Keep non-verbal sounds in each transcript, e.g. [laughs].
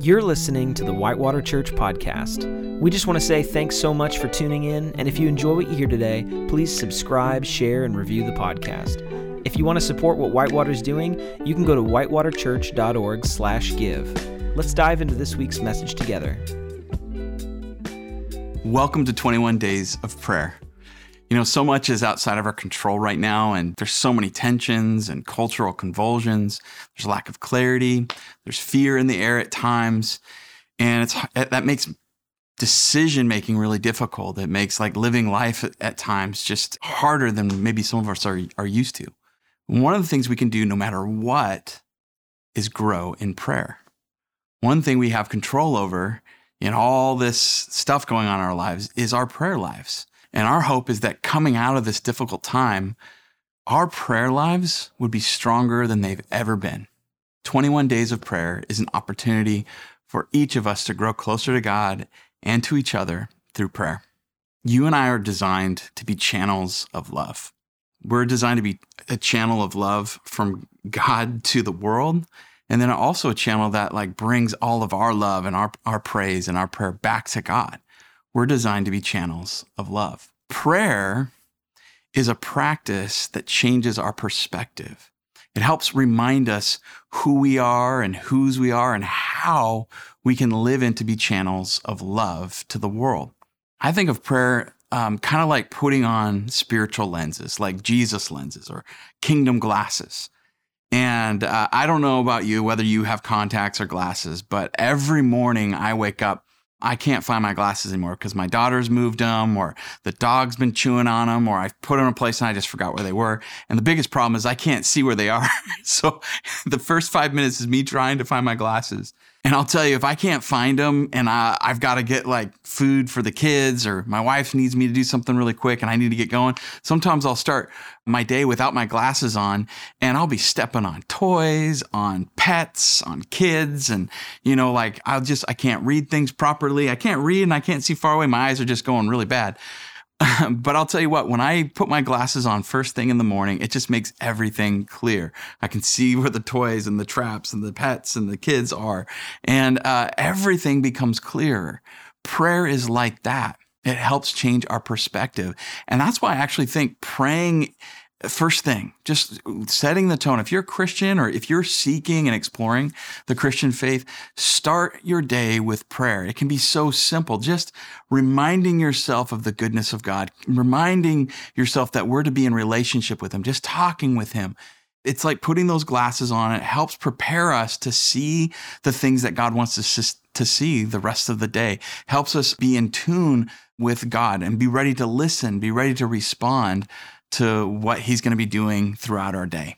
You're listening to the Whitewater Church podcast. We just want to say thanks so much for tuning in, and if you enjoy what you hear today, please subscribe, share, and review the podcast. If you want to support what Whitewater's doing, you can go to whitewaterchurch.org slash give. Let's dive into this week's message together. Welcome to 21 Days of Prayer. You know, so much is outside of our control right now, and there's so many tensions and cultural convulsions. There's lack of clarity. There's fear in the air at times, and it's eh, that makes decision making really difficult. It makes like living life at, at times just harder than maybe some of us are are used to. One of the things we can do, no matter what, is grow in prayer. One thing we have control over in all this stuff going on in our lives is our prayer lives. And our hope is that coming out of this difficult time, our prayer lives would be stronger than they've ever been. 21 days of prayer is an opportunity for each of us to grow closer to God and to each other through prayer. You and I are designed to be channels of love. We're designed to be a channel of love from God to the world. And then also a channel that like brings all of our love and our, our praise and our prayer back to God. We're designed to be channels of love. Prayer is a practice that changes our perspective. It helps remind us who we are and whose we are and how we can live into be channels of love to the world. I think of prayer um, kind of like putting on spiritual lenses, like Jesus lenses or kingdom glasses. And uh, I don't know about you, whether you have contacts or glasses, but every morning I wake up I can't find my glasses anymore because my daughter's moved them or the dog's been chewing on them or I put them in a place and I just forgot where they were. And the biggest problem is I can't see where they are. [laughs] so [laughs] the first five minutes is me trying to find my glasses. And I'll tell you, if I can't find them and I, I've got to get like food for the kids or my wife needs me to do something really quick and I need to get going, sometimes I'll start my day without my glasses on and I'll be stepping on toys, on pets, on kids. And, you know, like I'll just, I can't read things properly. I can't read and I can't see far away. My eyes are just going really bad. [laughs] but I'll tell you what, when I put my glasses on first thing in the morning, it just makes everything clear. I can see where the toys and the traps and the pets and the kids are, and uh, everything becomes clearer. Prayer is like that. It helps change our perspective. And that's why I actually think praying First thing, just setting the tone. If you're a Christian or if you're seeking and exploring the Christian faith, start your day with prayer. It can be so simple. Just reminding yourself of the goodness of God, reminding yourself that we're to be in relationship with Him, just talking with Him. It's like putting those glasses on. It helps prepare us to see the things that God wants us to see the rest of the day, helps us be in tune with God and be ready to listen, be ready to respond to what he's going to be doing throughout our day.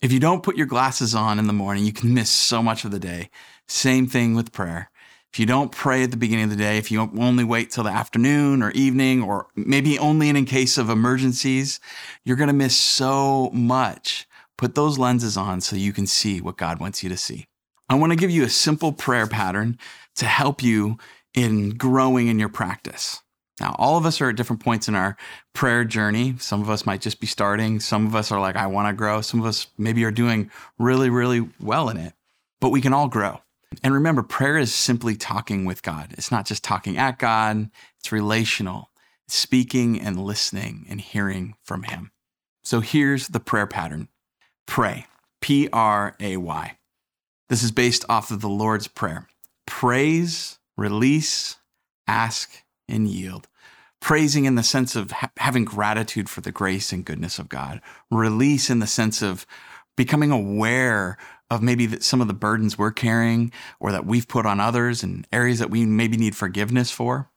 If you don't put your glasses on in the morning, you can miss so much of the day. Same thing with prayer. If you don't pray at the beginning of the day, if you only wait till the afternoon or evening, or maybe only in case of emergencies, you're going to miss so much. Put those lenses on so you can see what God wants you to see. I want to give you a simple prayer pattern to help you in growing in your practice. Now, all of us are at different points in our prayer journey. Some of us might just be starting. Some of us are like, I want to grow. Some of us maybe are doing really, really well in it, but we can all grow. And remember, prayer is simply talking with God. It's not just talking at God, it's relational, it's speaking and listening and hearing from Him. So here's the prayer pattern pray, P R A Y. This is based off of the Lord's Prayer praise, release, ask, and yield. Praising in the sense of ha- having gratitude for the grace and goodness of God. Release in the sense of becoming aware of maybe that some of the burdens we're carrying or that we've put on others and areas that we maybe need forgiveness for.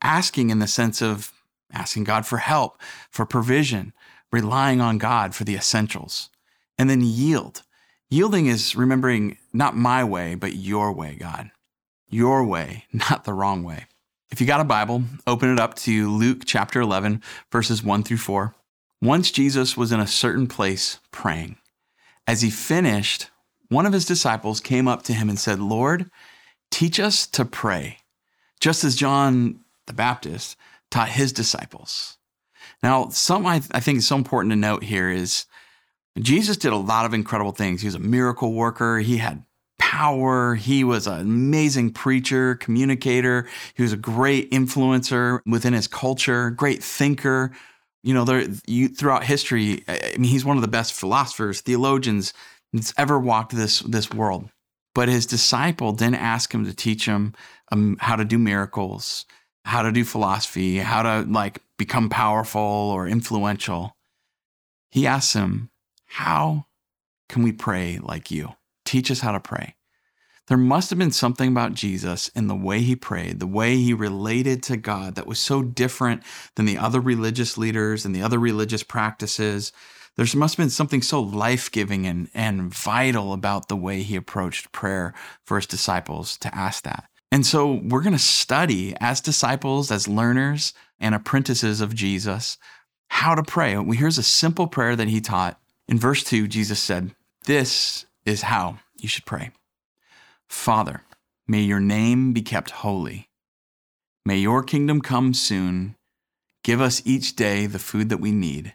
Asking in the sense of asking God for help, for provision, relying on God for the essentials. And then yield. Yielding is remembering not my way, but your way, God. Your way, [laughs] not the wrong way. If you got a Bible, open it up to Luke chapter 11, verses 1 through 4. Once Jesus was in a certain place praying. As he finished, one of his disciples came up to him and said, Lord, teach us to pray, just as John the Baptist taught his disciples. Now, something I, I think is so important to note here is Jesus did a lot of incredible things. He was a miracle worker. He had power. He was an amazing preacher, communicator. He was a great influencer within his culture, great thinker. You know, there you, throughout history, I mean, he's one of the best philosophers, theologians that's ever walked this this world. But his disciple didn't ask him to teach him um, how to do miracles, how to do philosophy, how to like become powerful or influential. He asked him, "How can we pray like you? Teach us how to pray." There must have been something about Jesus in the way he prayed, the way he related to God that was so different than the other religious leaders and the other religious practices there must have been something so life giving and, and vital about the way he approached prayer for his disciples to ask that. And so we're going to study as disciples, as learners, and apprentices of Jesus how to pray. Here's a simple prayer that he taught. In verse 2, Jesus said, This is how you should pray Father, may your name be kept holy. May your kingdom come soon. Give us each day the food that we need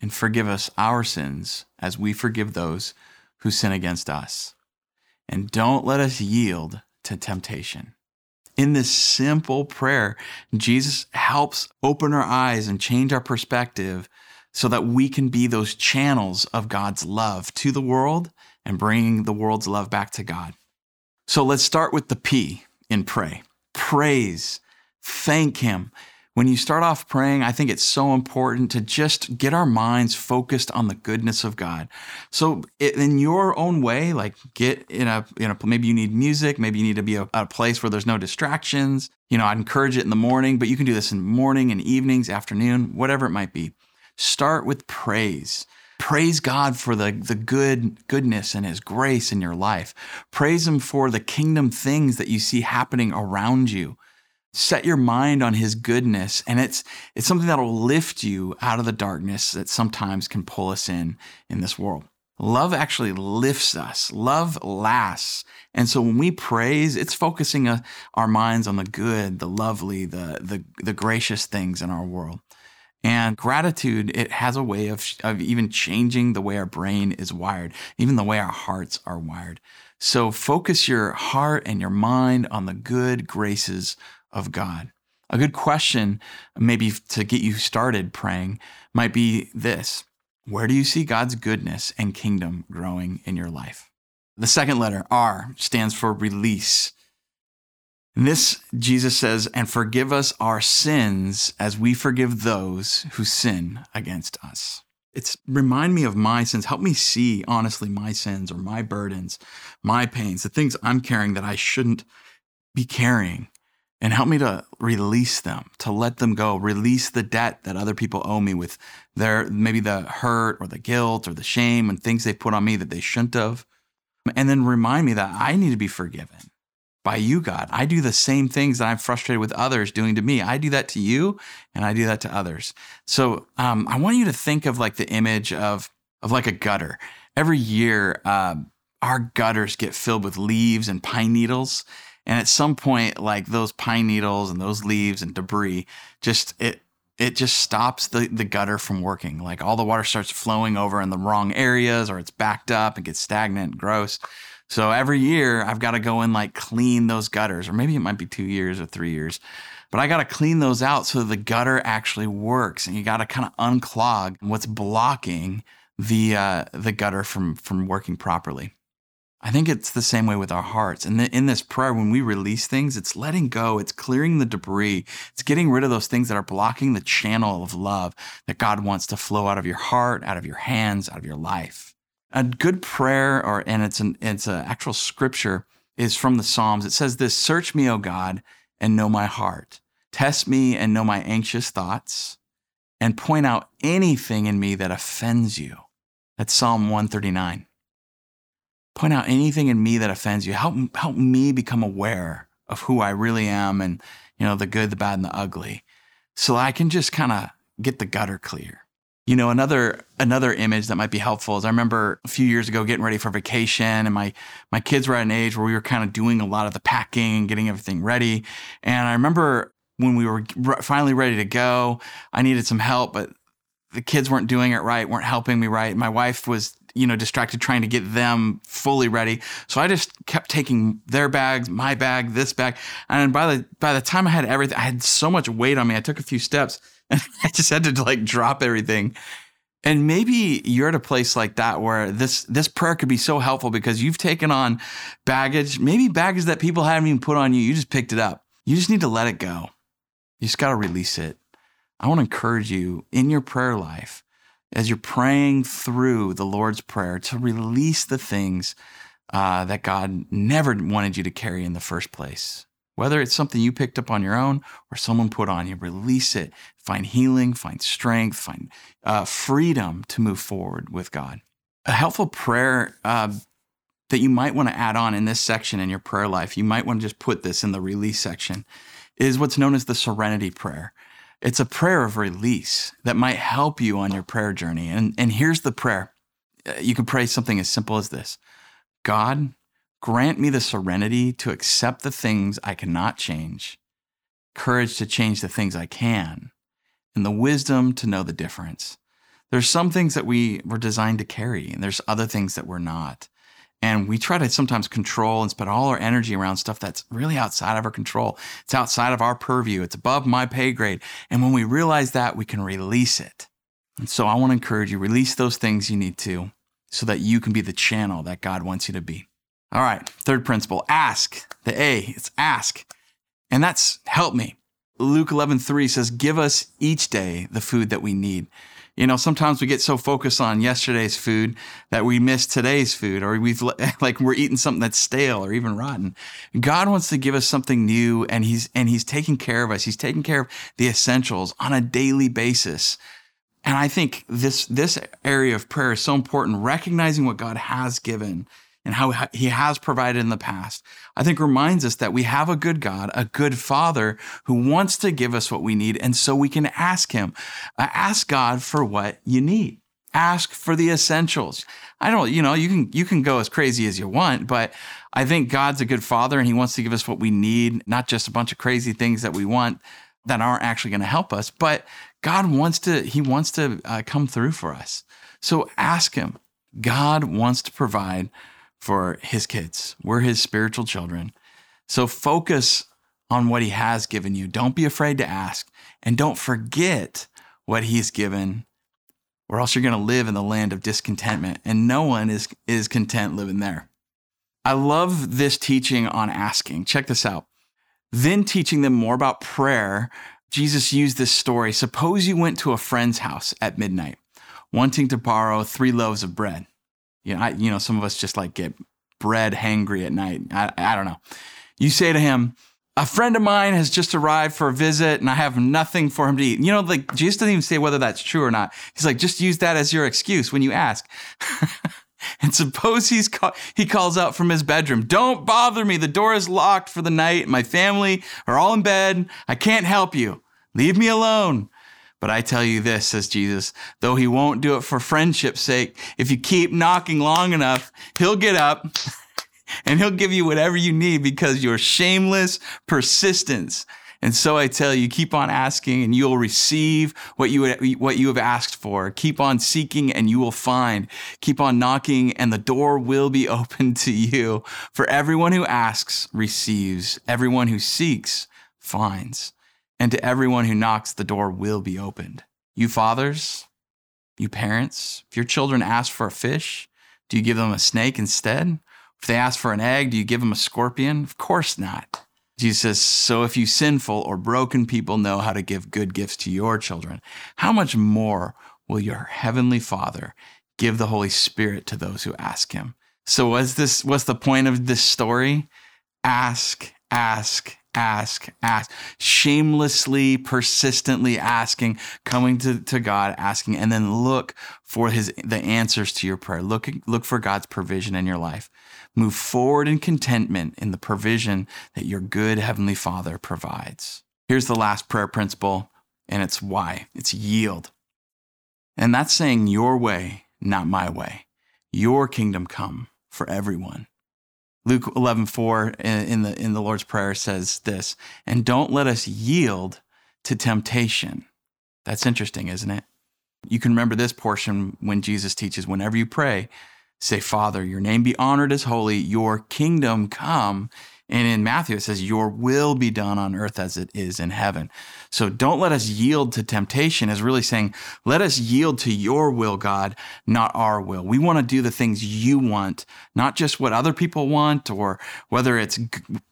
and forgive us our sins as we forgive those who sin against us. And don't let us yield to temptation. In this simple prayer, Jesus helps open our eyes and change our perspective so that we can be those channels of God's love to the world and bringing the world's love back to God. So let's start with the P in pray. Praise, thank Him, when you start off praying, I think it's so important to just get our minds focused on the goodness of God. So in your own way, like get in a, in a maybe you need music, maybe you need to be a, a place where there's no distractions. You know, I'd encourage it in the morning, but you can do this in morning and evenings, afternoon, whatever it might be. Start with praise. Praise God for the, the good goodness and his grace in your life. Praise him for the kingdom things that you see happening around you. Set your mind on his goodness and it's it's something that will lift you out of the darkness that sometimes can pull us in in this world. Love actually lifts us. Love lasts. And so when we praise it's focusing uh, our minds on the good the lovely the the, the gracious things in our world and gratitude it has a way of, of even changing the way our brain is wired even the way our hearts are wired so focus your heart and your mind on the good graces of God. A good question, maybe to get you started praying, might be this Where do you see God's goodness and kingdom growing in your life? The second letter, R, stands for release. This, Jesus says, and forgive us our sins as we forgive those who sin against us. It's remind me of my sins. Help me see honestly my sins or my burdens, my pains, the things I'm carrying that I shouldn't be carrying and help me to release them, to let them go, release the debt that other people owe me with their maybe the hurt or the guilt or the shame and things they put on me that they shouldn't have. And then remind me that I need to be forgiven by you, God. I do the same things that I'm frustrated with others doing to me. I do that to you and I do that to others. So um, I want you to think of like the image of, of like a gutter. Every year, uh, our gutters get filled with leaves and pine needles and at some point, like those pine needles and those leaves and debris, just it it just stops the, the gutter from working. Like all the water starts flowing over in the wrong areas or it's backed up and gets stagnant and gross. So every year I've got to go and like clean those gutters, or maybe it might be two years or three years, but I got to clean those out so the gutter actually works. And you got to kind of unclog what's blocking the uh, the gutter from from working properly. I think it's the same way with our hearts. And in this prayer, when we release things, it's letting go, it's clearing the debris, it's getting rid of those things that are blocking the channel of love that God wants to flow out of your heart, out of your hands, out of your life. A good prayer, or and it's an it's an actual scripture, is from the Psalms. It says this: "Search me, O God, and know my heart. Test me and know my anxious thoughts, and point out anything in me that offends you." That's Psalm 139 point out anything in me that offends you. Help help me become aware of who I really am and you know the good, the bad, and the ugly, so I can just kind of get the gutter clear. You know, another another image that might be helpful is I remember a few years ago getting ready for vacation, and my my kids were at an age where we were kind of doing a lot of the packing and getting everything ready. And I remember when we were finally ready to go, I needed some help, but the kids weren't doing it right, weren't helping me right. My wife was you know, distracted trying to get them fully ready. So I just kept taking their bags, my bag, this bag. And by the by the time I had everything, I had so much weight on me. I took a few steps [laughs] I just had to like drop everything. And maybe you're at a place like that where this this prayer could be so helpful because you've taken on baggage, maybe baggage that people haven't even put on you. You just picked it up. You just need to let it go. You just got to release it. I want to encourage you in your prayer life as you're praying through the Lord's Prayer to release the things uh, that God never wanted you to carry in the first place. Whether it's something you picked up on your own or someone put on you, release it. Find healing, find strength, find uh, freedom to move forward with God. A helpful prayer uh, that you might want to add on in this section in your prayer life, you might want to just put this in the release section, is what's known as the serenity prayer. It's a prayer of release that might help you on your prayer journey. And, and here's the prayer uh, you can pray something as simple as this God, grant me the serenity to accept the things I cannot change, courage to change the things I can, and the wisdom to know the difference. There's some things that we were designed to carry, and there's other things that we're not. And we try to sometimes control and spend all our energy around stuff that's really outside of our control. It's outside of our purview. It's above my pay grade. And when we realize that, we can release it. And so I want to encourage you release those things you need to so that you can be the channel that God wants you to be. All right, third principle, ask. The A, it's ask. And that's help me. Luke 11:3 says, "Give us each day the food that we need." You know, sometimes we get so focused on yesterday's food that we miss today's food or we've [laughs] like we're eating something that's stale or even rotten. God wants to give us something new and he's and he's taking care of us. He's taking care of the essentials on a daily basis. And I think this this area of prayer is so important recognizing what God has given and how he has provided in the past, I think reminds us that we have a good God, a good Father who wants to give us what we need. And so we can ask him, uh, ask God for what you need. Ask for the essentials. I don't, you know, you can, you can go as crazy as you want, but I think God's a good Father and he wants to give us what we need, not just a bunch of crazy things that we want that aren't actually going to help us, but God wants to, he wants to uh, come through for us. So ask him. God wants to provide for his kids. We're his spiritual children. So focus on what he has given you. Don't be afraid to ask and don't forget what he's given or else you're going to live in the land of discontentment and no one is is content living there. I love this teaching on asking. Check this out. Then teaching them more about prayer, Jesus used this story. Suppose you went to a friend's house at midnight, wanting to borrow 3 loaves of bread you know, I, you know, some of us just like get bread hangry at night. I, I don't know. You say to him, a friend of mine has just arrived for a visit and I have nothing for him to eat. You know, like Jesus doesn't even say whether that's true or not. He's like, just use that as your excuse when you ask. [laughs] and suppose he's he calls out from his bedroom, don't bother me. The door is locked for the night. My family are all in bed. I can't help you. Leave me alone. But I tell you this, says Jesus, though he won't do it for friendship's sake, if you keep knocking long enough, he'll get up [laughs] and he'll give you whatever you need because your shameless persistence. And so I tell you, keep on asking and you'll receive what you, what you have asked for. Keep on seeking and you will find. Keep on knocking and the door will be [laughs] open to you. For everyone who asks receives. Everyone who seeks finds and to everyone who knocks, the door will be opened. You fathers, you parents, if your children ask for a fish, do you give them a snake instead? If they ask for an egg, do you give them a scorpion? Of course not. Jesus says, So if you sinful or broken people know how to give good gifts to your children, how much more will your heavenly Father give the Holy Spirit to those who ask him? So what's this what's the point of this story? Ask, ask, ask, ask, shamelessly, persistently asking, coming to, to God, asking, and then look for his the answers to your prayer. Look, look for God's provision in your life. Move forward in contentment in the provision that your good Heavenly Father provides. Here's the last prayer principle, and it's Y. It's yield. And that's saying your way, not my way. Your kingdom come for everyone. Luke 11, 4 in the, in the Lord's Prayer says this, and don't let us yield to temptation. That's interesting, isn't it? You can remember this portion when Jesus teaches whenever you pray, say, Father, your name be honored as holy, your kingdom come. And in Matthew, it says, Your will be done on earth as it is in heaven. So don't let us yield to temptation, is really saying, Let us yield to your will, God, not our will. We want to do the things you want, not just what other people want, or whether it's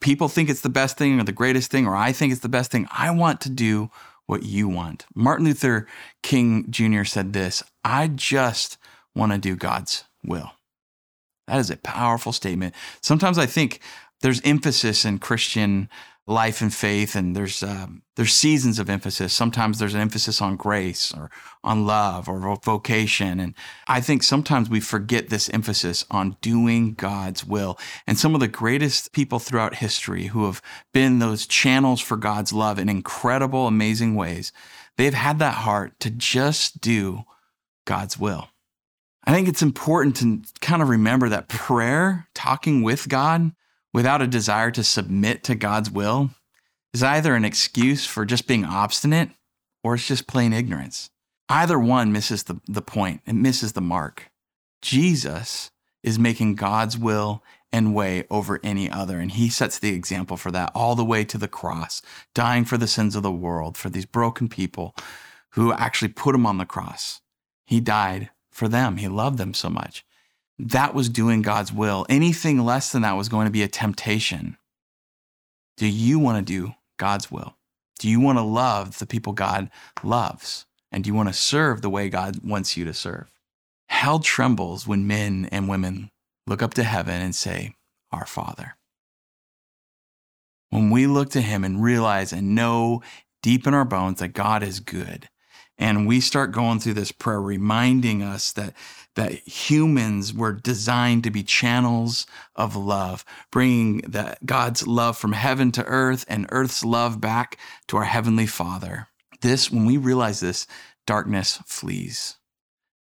people think it's the best thing or the greatest thing, or I think it's the best thing. I want to do what you want. Martin Luther King Jr. said this I just want to do God's will. That is a powerful statement. Sometimes I think there's emphasis in Christian life and faith, and there's um, there's seasons of emphasis. Sometimes there's an emphasis on grace or on love or vocation, and I think sometimes we forget this emphasis on doing God's will. And some of the greatest people throughout history who have been those channels for God's love in incredible, amazing ways, they've had that heart to just do God's will. I think it's important to kind of remember that prayer, talking with God, without a desire to submit to God's will is either an excuse for just being obstinate or it's just plain ignorance. Either one misses the, the point, it misses the mark. Jesus is making God's will and way over any other. And he sets the example for that all the way to the cross, dying for the sins of the world, for these broken people who actually put him on the cross. He died for them. He loved them so much that was doing God's will. Anything less than that was going to be a temptation. Do you want to do God's will? Do you want to love the people God loves? And do you want to serve the way God wants you to serve? Hell trembles when men and women look up to heaven and say, Our Father. When we look to Him and realize and know deep in our bones that God is good, and we start going through this prayer reminding us that that humans were designed to be channels of love bringing that god's love from heaven to earth and earth's love back to our heavenly father. This when we realize this darkness flees.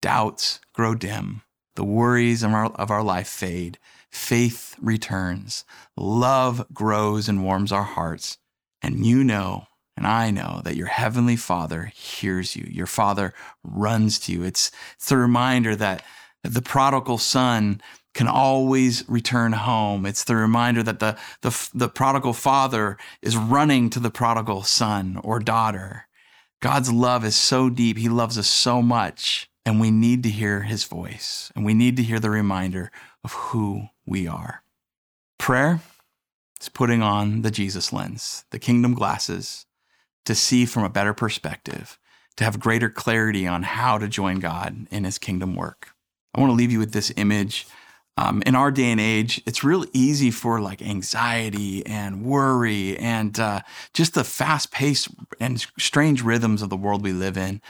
Doubts grow dim. The worries of our, of our life fade. Faith returns. Love grows and warms our hearts. And you know and I know that your heavenly Father hears you. Your Father runs to you. It's, it's a reminder that the prodigal son can always return home. It's the reminder that the, the, the prodigal father is running to the prodigal son or daughter. God's love is so deep. He loves us so much. And we need to hear his voice. And we need to hear the reminder of who we are. Prayer is putting on the Jesus lens, the kingdom glasses, to see from a better perspective, to have greater clarity on how to join God in his kingdom work. I want to leave you with this image. Um, in our day and age, it's real easy for like anxiety and worry and uh, just the fast paced and strange rhythms of the world we live in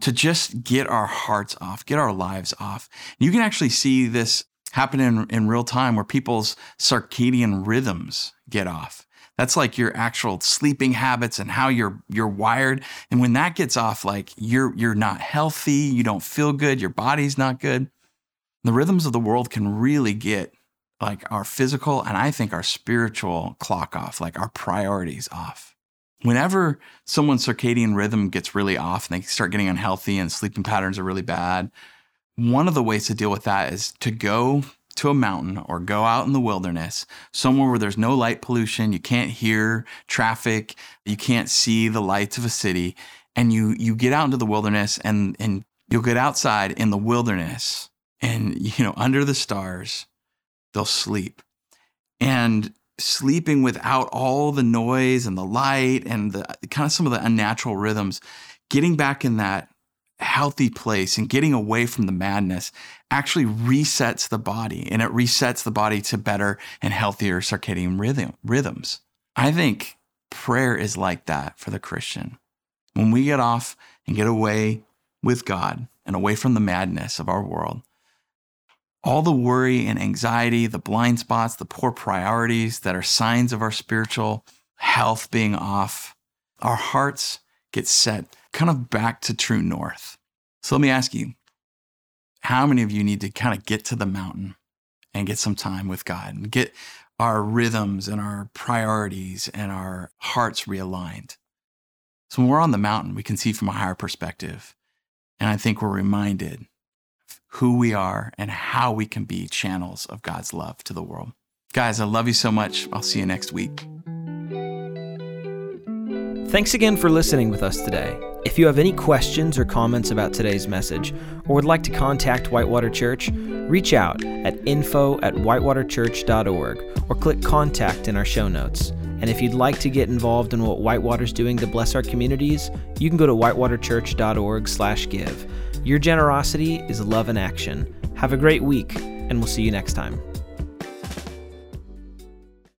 to just get our hearts off, get our lives off. You can actually see this happen in, in real time where people's circadian rhythms get off. That's like your actual sleeping habits and how you're you're wired. And when that gets off, like you're you're not healthy, you don't feel good, your body's not good. The rhythms of the world can really get like our physical and I think our spiritual clock off, like our priorities off. Whenever someone's circadian rhythm gets really off and they start getting unhealthy and sleeping patterns are really bad, one of the ways to deal with that is to go to a mountain or go out in the wilderness, somewhere where there's no light pollution, you can't hear traffic, you can't see the lights of a city, and you you get out into the wilderness and and you'll get outside in the wilderness and you know under the stars they'll sleep. And sleeping without all the noise and the light and the kind of some of the unnatural rhythms, getting back in that healthy place and getting away from the madness actually resets the body and it resets the body to better and healthier circadian rhythm, rhythms. I think prayer is like that for the Christian. When we get off and get away with God and away from the madness of our world, all the worry and anxiety, the blind spots, the poor priorities that are signs of our spiritual health being off, our hearts get set kind of back to true north. So let me ask you how many of you need to kind of get to the mountain and get some time with God and get our rhythms and our priorities and our hearts realigned? So when we're on the mountain, we can see from a higher perspective. And I think we're reminded who we are and how we can be channels of God's love to the world. Guys, I love you so much. I'll see you next week. Thanks again for listening with us today. If you have any questions or comments about today's message, or would like to contact Whitewater Church, reach out at info at whitewaterchurch.org or click contact in our show notes. And if you'd like to get involved in what Whitewater's doing to bless our communities, you can go to whitewaterchurch.org slash give. Your generosity is love in action. Have a great week, and we'll see you next time.